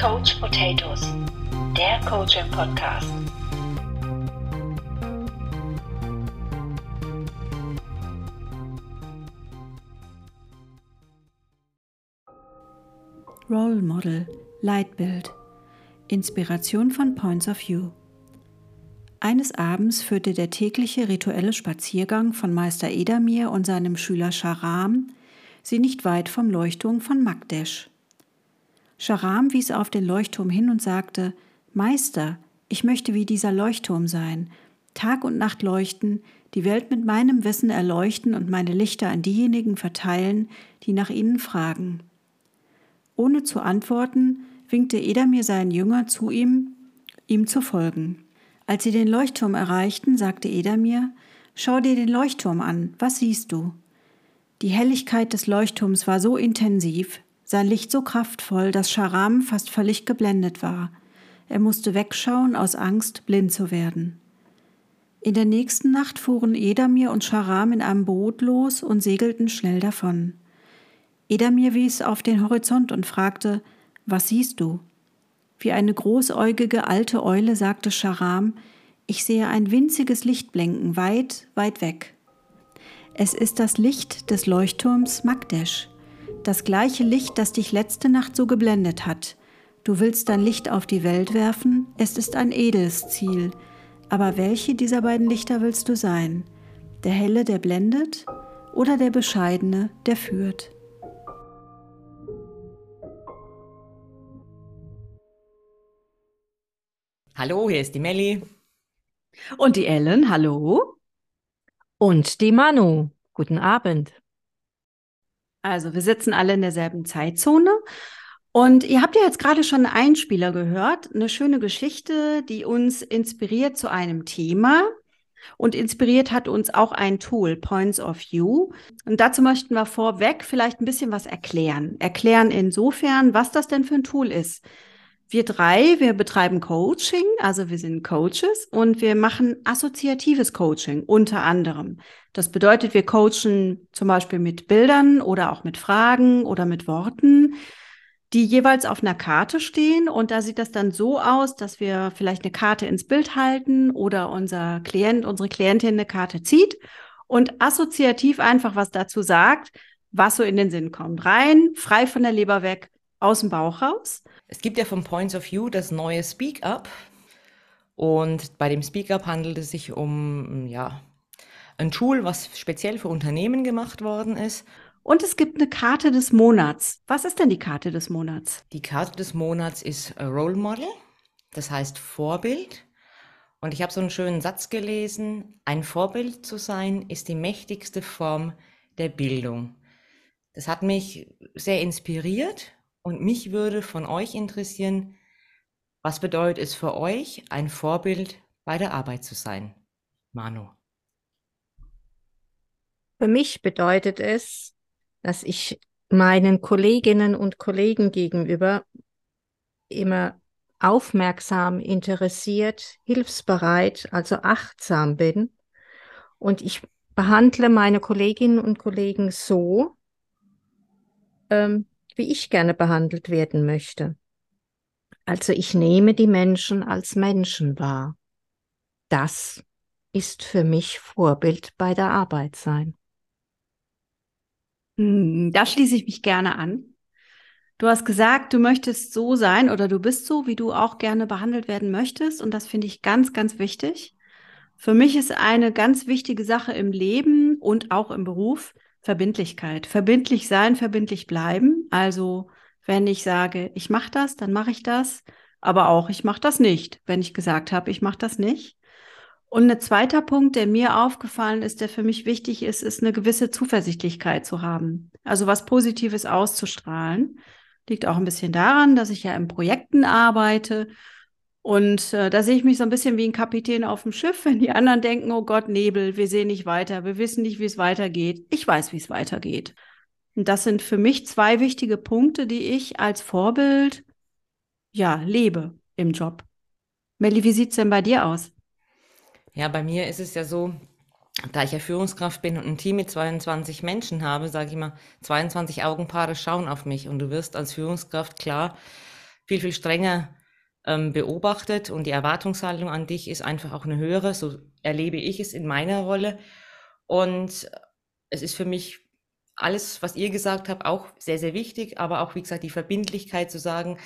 Coach Potatoes, der Coaching Podcast. Role Model, Leitbild, Inspiration von Points of View. Eines Abends führte der tägliche rituelle Spaziergang von Meister Edamir und seinem Schüler Sharam sie nicht weit vom Leuchtturm von Magdesh. Sharam wies auf den Leuchtturm hin und sagte, Meister, ich möchte wie dieser Leuchtturm sein, Tag und Nacht leuchten, die Welt mit meinem Wissen erleuchten und meine Lichter an diejenigen verteilen, die nach ihnen fragen. Ohne zu antworten, winkte Edamir seinen Jünger zu ihm, ihm zu folgen. Als sie den Leuchtturm erreichten, sagte Edamir, Schau dir den Leuchtturm an, was siehst du? Die Helligkeit des Leuchtturms war so intensiv, sein Licht so kraftvoll, dass Sharam fast völlig geblendet war. Er musste wegschauen aus Angst, blind zu werden. In der nächsten Nacht fuhren Edamir und Sharam in einem Boot los und segelten schnell davon. Edamir wies auf den Horizont und fragte, Was siehst du? Wie eine großäugige alte Eule sagte Sharam, ich sehe ein winziges Licht blinken, weit, weit weg. Es ist das Licht des Leuchtturms Magdesh, das gleiche Licht, das dich letzte Nacht so geblendet hat. Du willst dein Licht auf die Welt werfen, es ist ein edles Ziel. Aber welche dieser beiden Lichter willst du sein? Der helle, der blendet, oder der bescheidene, der führt? Hallo, hier ist die Melli. Und die Ellen, hallo. Und die Manu, guten Abend. Also, wir sitzen alle in derselben Zeitzone. Und ihr habt ja jetzt gerade schon einen Einspieler gehört, eine schöne Geschichte, die uns inspiriert zu einem Thema. Und inspiriert hat uns auch ein Tool, Points of View. Und dazu möchten wir vorweg vielleicht ein bisschen was erklären. Erklären insofern, was das denn für ein Tool ist. Wir drei, wir betreiben Coaching, also wir sind Coaches und wir machen assoziatives Coaching unter anderem. Das bedeutet, wir coachen zum Beispiel mit Bildern oder auch mit Fragen oder mit Worten, die jeweils auf einer Karte stehen. Und da sieht das dann so aus, dass wir vielleicht eine Karte ins Bild halten oder unser Klient, unsere Klientin eine Karte zieht und assoziativ einfach was dazu sagt, was so in den Sinn kommt. Rein, frei von der Leber weg, aus dem Bauch raus. Es gibt ja vom Points of View das neue Speak Up. Und bei dem Speak Up handelt es sich um ja, ein Tool, was speziell für Unternehmen gemacht worden ist. Und es gibt eine Karte des Monats. Was ist denn die Karte des Monats? Die Karte des Monats ist Role Model, das heißt Vorbild. Und ich habe so einen schönen Satz gelesen, ein Vorbild zu sein ist die mächtigste Form der Bildung. Das hat mich sehr inspiriert und mich würde von euch interessieren, was bedeutet es für euch, ein Vorbild bei der Arbeit zu sein? Manu. Für mich bedeutet es, dass ich meinen Kolleginnen und Kollegen gegenüber immer aufmerksam, interessiert, hilfsbereit, also achtsam bin. Und ich behandle meine Kolleginnen und Kollegen so, ähm, wie ich gerne behandelt werden möchte. Also ich nehme die Menschen als Menschen wahr. Das ist für mich Vorbild bei der Arbeit sein. Hm, da schließe ich mich gerne an. Du hast gesagt, du möchtest so sein oder du bist so, wie du auch gerne behandelt werden möchtest. Und das finde ich ganz, ganz wichtig. Für mich ist eine ganz wichtige Sache im Leben und auch im Beruf, Verbindlichkeit. Verbindlich sein, verbindlich bleiben. Also wenn ich sage, ich mache das, dann mache ich das. Aber auch, ich mache das nicht, wenn ich gesagt habe, ich mache das nicht. Und ein zweiter Punkt, der mir aufgefallen ist, der für mich wichtig ist, ist eine gewisse Zuversichtlichkeit zu haben. Also was Positives auszustrahlen. Liegt auch ein bisschen daran, dass ich ja in Projekten arbeite und äh, da sehe ich mich so ein bisschen wie ein Kapitän auf dem Schiff, wenn die anderen denken, oh Gott, Nebel, wir sehen nicht weiter, wir wissen nicht, wie es weitergeht. Ich weiß, wie es weitergeht. Und das sind für mich zwei wichtige Punkte, die ich als Vorbild, ja, lebe im Job. Melli, wie sieht es denn bei dir aus? Ja, bei mir ist es ja so, da ich ja Führungskraft bin und ein Team mit 22 Menschen habe, sage ich mal, 22 Augenpaare schauen auf mich und du wirst als Führungskraft klar viel, viel strenger ähm, beobachtet und die Erwartungshaltung an dich ist einfach auch eine höhere. So erlebe ich es in meiner Rolle. Und es ist für mich alles, was ihr gesagt habt, auch sehr, sehr wichtig, aber auch, wie gesagt, die Verbindlichkeit zu sagen,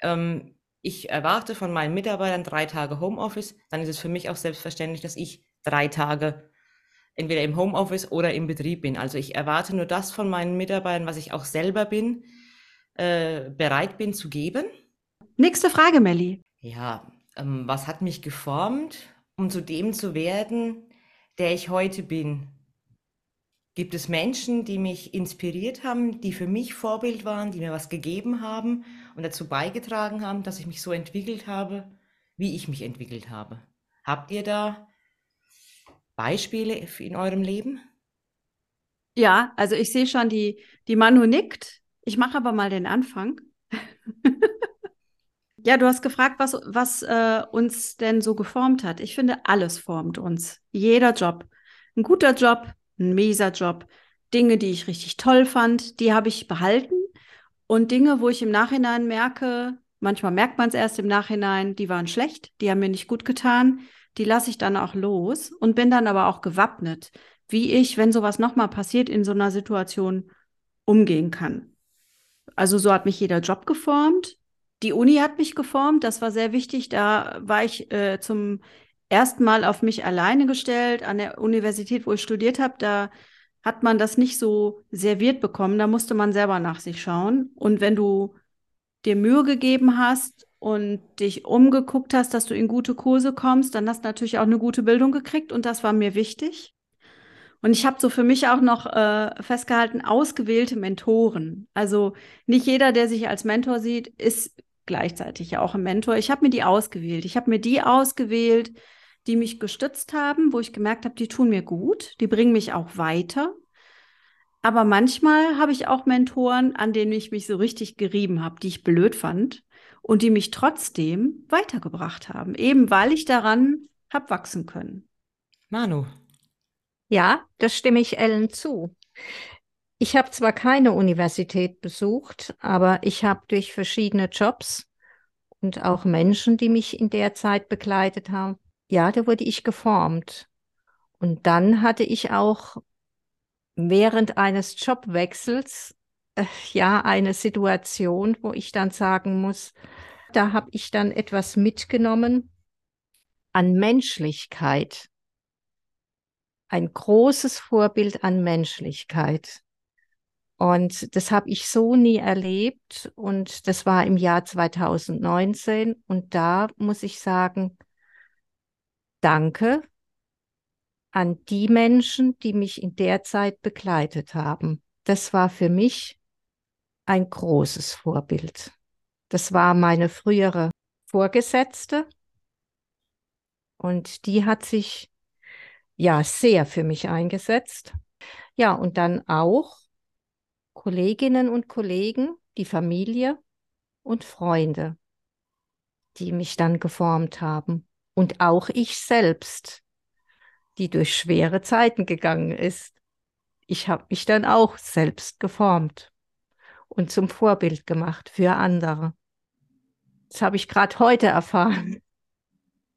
ähm, ich erwarte von meinen Mitarbeitern drei Tage Homeoffice, dann ist es für mich auch selbstverständlich, dass ich drei Tage entweder im Homeoffice oder im Betrieb bin. Also ich erwarte nur das von meinen Mitarbeitern, was ich auch selber bin, äh, bereit bin zu geben. Nächste Frage, Melli. Ja, ähm, was hat mich geformt, um zu dem zu werden, der ich heute bin? Gibt es Menschen, die mich inspiriert haben, die für mich Vorbild waren, die mir was gegeben haben und dazu beigetragen haben, dass ich mich so entwickelt habe, wie ich mich entwickelt habe? Habt ihr da Beispiele in eurem Leben? Ja, also ich sehe schon, die, die Manu nickt. Ich mache aber mal den Anfang. ja, du hast gefragt, was, was äh, uns denn so geformt hat. Ich finde, alles formt uns. Jeder Job. Ein guter Job, ein mieser Job. Dinge, die ich richtig toll fand, die habe ich behalten. Und Dinge, wo ich im Nachhinein merke, manchmal merkt man es erst im Nachhinein, die waren schlecht, die haben mir nicht gut getan die lasse ich dann auch los und bin dann aber auch gewappnet, wie ich, wenn sowas nochmal passiert, in so einer Situation umgehen kann. Also so hat mich jeder Job geformt. Die Uni hat mich geformt, das war sehr wichtig. Da war ich äh, zum ersten Mal auf mich alleine gestellt. An der Universität, wo ich studiert habe, da hat man das nicht so serviert bekommen. Da musste man selber nach sich schauen. Und wenn du dir Mühe gegeben hast und dich umgeguckt hast, dass du in gute Kurse kommst, dann hast du natürlich auch eine gute Bildung gekriegt und das war mir wichtig. Und ich habe so für mich auch noch äh, festgehalten, ausgewählte Mentoren. Also nicht jeder, der sich als Mentor sieht, ist gleichzeitig ja auch ein Mentor. Ich habe mir die ausgewählt. Ich habe mir die ausgewählt, die mich gestützt haben, wo ich gemerkt habe, die tun mir gut, die bringen mich auch weiter. Aber manchmal habe ich auch Mentoren, an denen ich mich so richtig gerieben habe, die ich blöd fand und die mich trotzdem weitergebracht haben, eben weil ich daran habe wachsen können. Manu. Ja, das stimme ich Ellen zu. Ich habe zwar keine Universität besucht, aber ich habe durch verschiedene Jobs und auch Menschen, die mich in der Zeit begleitet haben, ja, da wurde ich geformt. Und dann hatte ich auch während eines Jobwechsels äh, ja eine Situation, wo ich dann sagen muss, da habe ich dann etwas mitgenommen an Menschlichkeit. Ein großes Vorbild an Menschlichkeit. Und das habe ich so nie erlebt. Und das war im Jahr 2019. Und da muss ich sagen, danke an die Menschen, die mich in der Zeit begleitet haben. Das war für mich ein großes Vorbild. Das war meine frühere Vorgesetzte und die hat sich ja sehr für mich eingesetzt. Ja, und dann auch Kolleginnen und Kollegen, die Familie und Freunde, die mich dann geformt haben. Und auch ich selbst, die durch schwere Zeiten gegangen ist. Ich habe mich dann auch selbst geformt und zum Vorbild gemacht für andere. Das habe ich gerade heute erfahren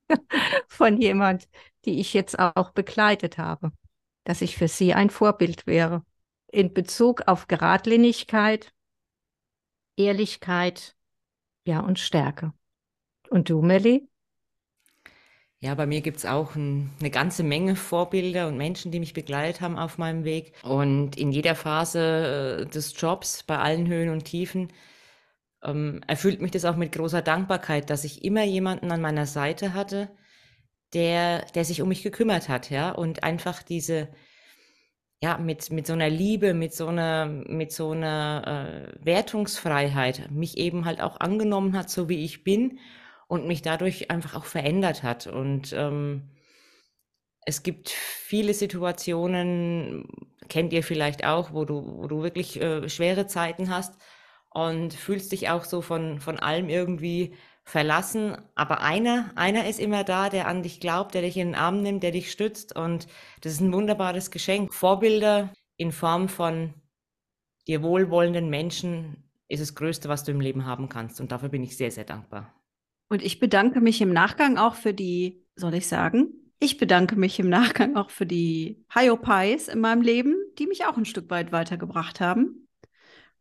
von jemand, die ich jetzt auch begleitet habe, dass ich für sie ein Vorbild wäre in Bezug auf Geradlinigkeit, Ehrlichkeit, ja und Stärke. Und du, Melli? Ja, bei mir gibt es auch ein, eine ganze Menge Vorbilder und Menschen, die mich begleitet haben auf meinem Weg. Und in jeder Phase äh, des Jobs, bei allen Höhen und Tiefen, ähm, erfüllt mich das auch mit großer Dankbarkeit, dass ich immer jemanden an meiner Seite hatte, der, der sich um mich gekümmert hat, ja, und einfach diese, ja, mit, mit so einer Liebe, mit so einer, mit so einer äh, Wertungsfreiheit mich eben halt auch angenommen hat, so wie ich bin und mich dadurch einfach auch verändert hat. Und ähm, es gibt viele Situationen, kennt ihr vielleicht auch, wo du, wo du wirklich äh, schwere Zeiten hast und fühlst dich auch so von, von allem irgendwie verlassen. Aber einer, einer ist immer da, der an dich glaubt, der dich in den Arm nimmt, der dich stützt. Und das ist ein wunderbares Geschenk. Vorbilder in Form von dir wohlwollenden Menschen ist das Größte, was du im Leben haben kannst. Und dafür bin ich sehr, sehr dankbar. Und ich bedanke mich im Nachgang auch für die, soll ich sagen, ich bedanke mich im Nachgang auch für die Hyopies in meinem Leben, die mich auch ein Stück weit weitergebracht haben.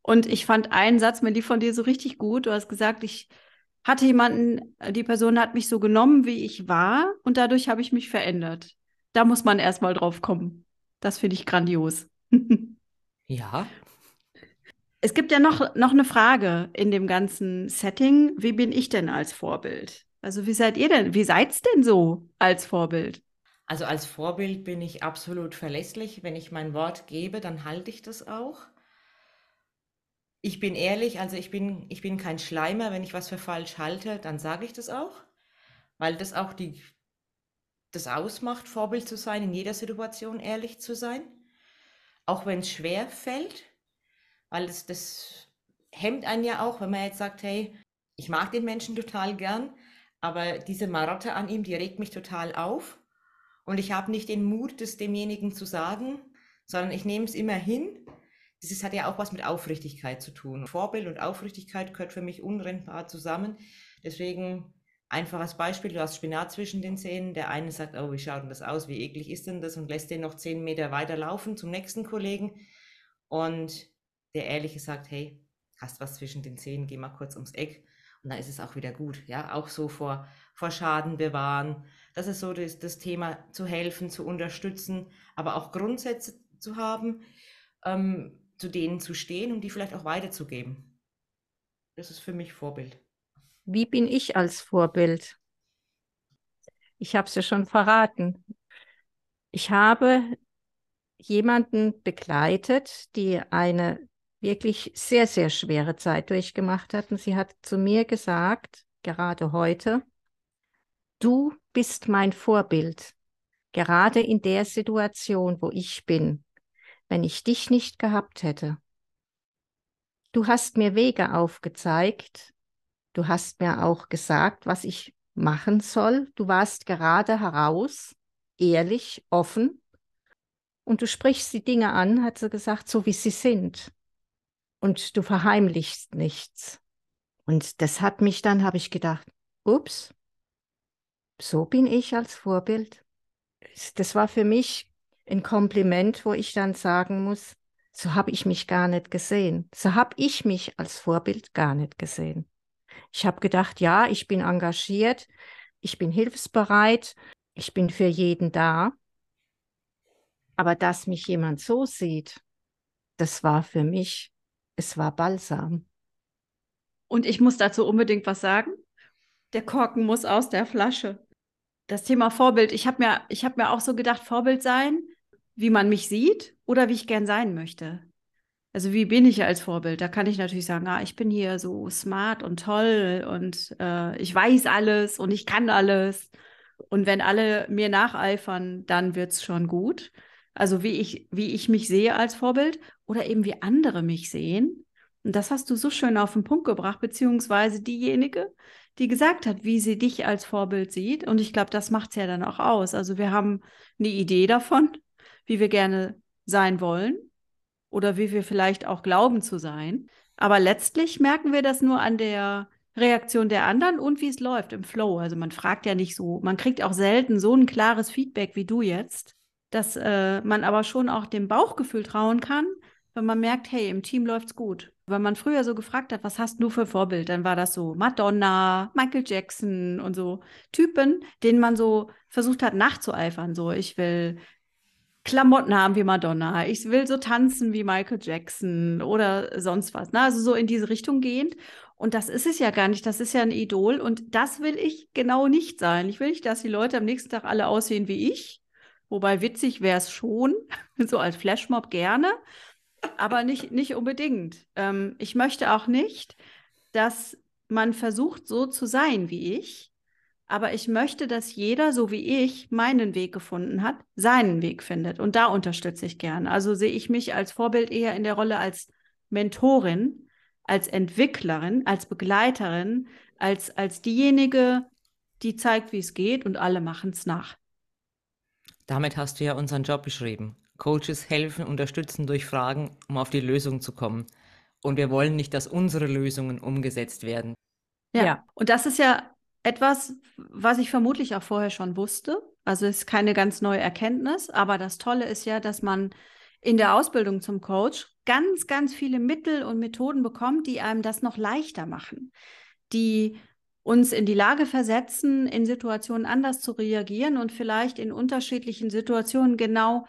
Und ich fand einen Satz, Melly, von dir so richtig gut. Du hast gesagt, ich hatte jemanden, die Person hat mich so genommen, wie ich war, und dadurch habe ich mich verändert. Da muss man erstmal drauf kommen. Das finde ich grandios. ja. Es gibt ja noch, noch eine Frage in dem ganzen Setting. Wie bin ich denn als Vorbild? Also wie seid ihr denn? Wie seid's denn so als Vorbild? Also als Vorbild bin ich absolut verlässlich. Wenn ich mein Wort gebe, dann halte ich das auch. Ich bin ehrlich, also ich bin, ich bin kein Schleimer. Wenn ich was für falsch halte, dann sage ich das auch, weil das auch die, das ausmacht, Vorbild zu sein, in jeder Situation ehrlich zu sein. Auch wenn es schwer fällt, weil das, das hemmt einen ja auch, wenn man jetzt sagt, hey, ich mag den Menschen total gern, aber diese Marotte an ihm, die regt mich total auf. Und ich habe nicht den Mut, das demjenigen zu sagen, sondern ich nehme es immer hin. Das hat ja auch was mit Aufrichtigkeit zu tun. Vorbild und Aufrichtigkeit gehört für mich untrennbar zusammen. Deswegen einfaches Beispiel, du hast Spinat zwischen den Zähnen. Der eine sagt, oh, wie schaut denn das aus? Wie eklig ist denn das? Und lässt den noch zehn Meter weiter laufen zum nächsten Kollegen. Und der Ehrliche sagt, hey, hast was zwischen den Zähnen, geh mal kurz ums Eck und dann ist es auch wieder gut. Ja, auch so vor, vor Schaden bewahren. Das ist so das, das Thema, zu helfen, zu unterstützen, aber auch Grundsätze zu haben, ähm, zu denen zu stehen und die vielleicht auch weiterzugeben. Das ist für mich Vorbild. Wie bin ich als Vorbild? Ich habe es ja schon verraten. Ich habe jemanden begleitet, die eine wirklich sehr, sehr schwere Zeit durchgemacht hat. Und sie hat zu mir gesagt, gerade heute, du bist mein Vorbild, gerade in der Situation, wo ich bin, wenn ich dich nicht gehabt hätte. Du hast mir Wege aufgezeigt, du hast mir auch gesagt, was ich machen soll. Du warst gerade heraus, ehrlich, offen und du sprichst die Dinge an, hat sie gesagt, so wie sie sind und du verheimlichst nichts. Und das hat mich dann, habe ich gedacht, ups, so bin ich als Vorbild. Das war für mich ein Kompliment, wo ich dann sagen muss, so habe ich mich gar nicht gesehen. So habe ich mich als Vorbild gar nicht gesehen. Ich habe gedacht, ja, ich bin engagiert, ich bin hilfsbereit, ich bin für jeden da. Aber dass mich jemand so sieht, das war für mich es war Balsam. Und ich muss dazu unbedingt was sagen. Der Korken muss aus der Flasche. Das Thema Vorbild, ich habe mir, hab mir auch so gedacht, Vorbild sein, wie man mich sieht oder wie ich gern sein möchte. Also wie bin ich als Vorbild? Da kann ich natürlich sagen, ah, ich bin hier so smart und toll und äh, ich weiß alles und ich kann alles. Und wenn alle mir nacheifern, dann wird es schon gut. Also wie ich, wie ich mich sehe als Vorbild oder eben wie andere mich sehen. Und das hast du so schön auf den Punkt gebracht, beziehungsweise diejenige, die gesagt hat, wie sie dich als Vorbild sieht. Und ich glaube, das macht es ja dann auch aus. Also wir haben eine Idee davon, wie wir gerne sein wollen oder wie wir vielleicht auch glauben zu sein. Aber letztlich merken wir das nur an der Reaktion der anderen und wie es läuft im Flow. Also man fragt ja nicht so, man kriegt auch selten so ein klares Feedback wie du jetzt dass äh, man aber schon auch dem Bauchgefühl trauen kann, wenn man merkt, hey, im Team läuft's gut. Wenn man früher so gefragt hat, was hast du für Vorbild, dann war das so Madonna, Michael Jackson und so Typen, denen man so versucht hat nachzueifern. So, ich will Klamotten haben wie Madonna, ich will so tanzen wie Michael Jackson oder sonst was. Ne? Also so in diese Richtung gehend. Und das ist es ja gar nicht, das ist ja ein Idol und das will ich genau nicht sein. Ich will nicht, dass die Leute am nächsten Tag alle aussehen wie ich, Wobei witzig wäre es schon, so als Flashmob gerne, aber nicht, nicht unbedingt. Ähm, ich möchte auch nicht, dass man versucht, so zu sein wie ich, aber ich möchte, dass jeder, so wie ich, meinen Weg gefunden hat, seinen Weg findet. Und da unterstütze ich gern. Also sehe ich mich als Vorbild eher in der Rolle als Mentorin, als Entwicklerin, als Begleiterin, als, als diejenige, die zeigt, wie es geht und alle machen es nach. Damit hast du ja unseren Job beschrieben. Coaches helfen, unterstützen durch Fragen, um auf die Lösung zu kommen. und wir wollen nicht, dass unsere Lösungen umgesetzt werden. Ja. Ja. Und das ist ja etwas, was ich vermutlich auch vorher schon wusste. Also ist keine ganz neue Erkenntnis, aber das Tolle ist ja, dass man in der Ausbildung zum Coach ganz, ganz viele Mittel und Methoden bekommt, die einem das noch leichter machen, die uns in die Lage versetzen, in Situationen anders zu reagieren und vielleicht in unterschiedlichen Situationen genau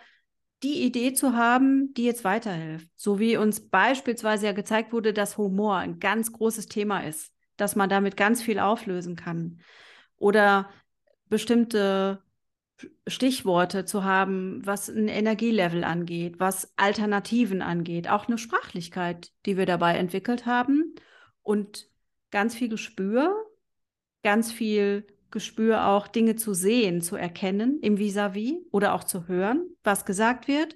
die Idee zu haben, die jetzt weiterhilft. So wie uns beispielsweise ja gezeigt wurde, dass Humor ein ganz großes Thema ist, dass man damit ganz viel auflösen kann. Oder bestimmte Stichworte zu haben, was ein Energielevel angeht, was Alternativen angeht, auch eine Sprachlichkeit, die wir dabei entwickelt haben und ganz viel Gespür, ganz viel Gespür auch Dinge zu sehen, zu erkennen im Vis-à-vis oder auch zu hören, was gesagt wird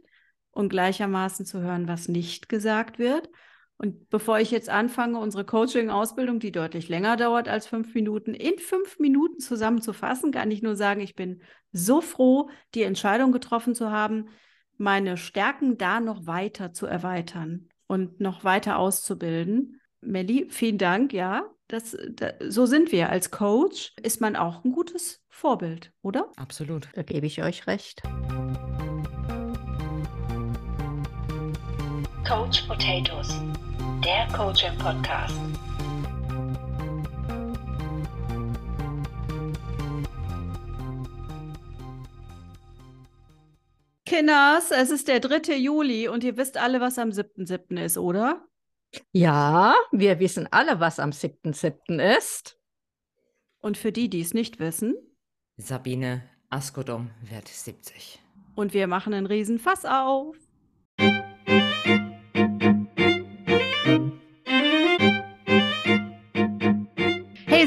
und gleichermaßen zu hören, was nicht gesagt wird. Und bevor ich jetzt anfange, unsere Coaching-Ausbildung, die deutlich länger dauert als fünf Minuten, in fünf Minuten zusammenzufassen, kann ich nur sagen, ich bin so froh, die Entscheidung getroffen zu haben, meine Stärken da noch weiter zu erweitern und noch weiter auszubilden. Melli, vielen Dank. Ja, das, da, so sind wir. Als Coach ist man auch ein gutes Vorbild, oder? Absolut. Da gebe ich euch recht. Coach Potatoes, der Coaching Podcast. Kinders, es ist der 3. Juli und ihr wisst alle, was am 7.7. ist, oder? Ja, wir wissen alle, was am 7.7. ist. Und für die, die es nicht wissen, Sabine Askodom wird 70. und wir machen einen riesen Fass auf.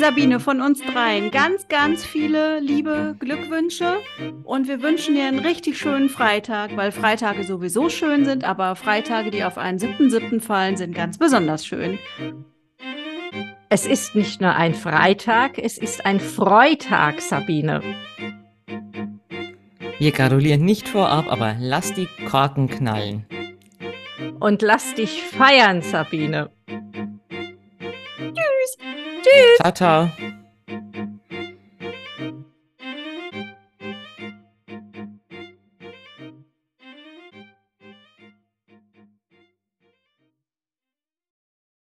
Sabine, von uns dreien ganz, ganz viele liebe Glückwünsche und wir wünschen dir einen richtig schönen Freitag, weil Freitage sowieso schön sind, aber Freitage, die auf einen 7.7. fallen, sind ganz besonders schön. Es ist nicht nur ein Freitag, es ist ein Freitag, Sabine. Wir gratulieren nicht vorab, aber lass die Korken knallen. Und lass dich feiern, Sabine. Ciao, ciao.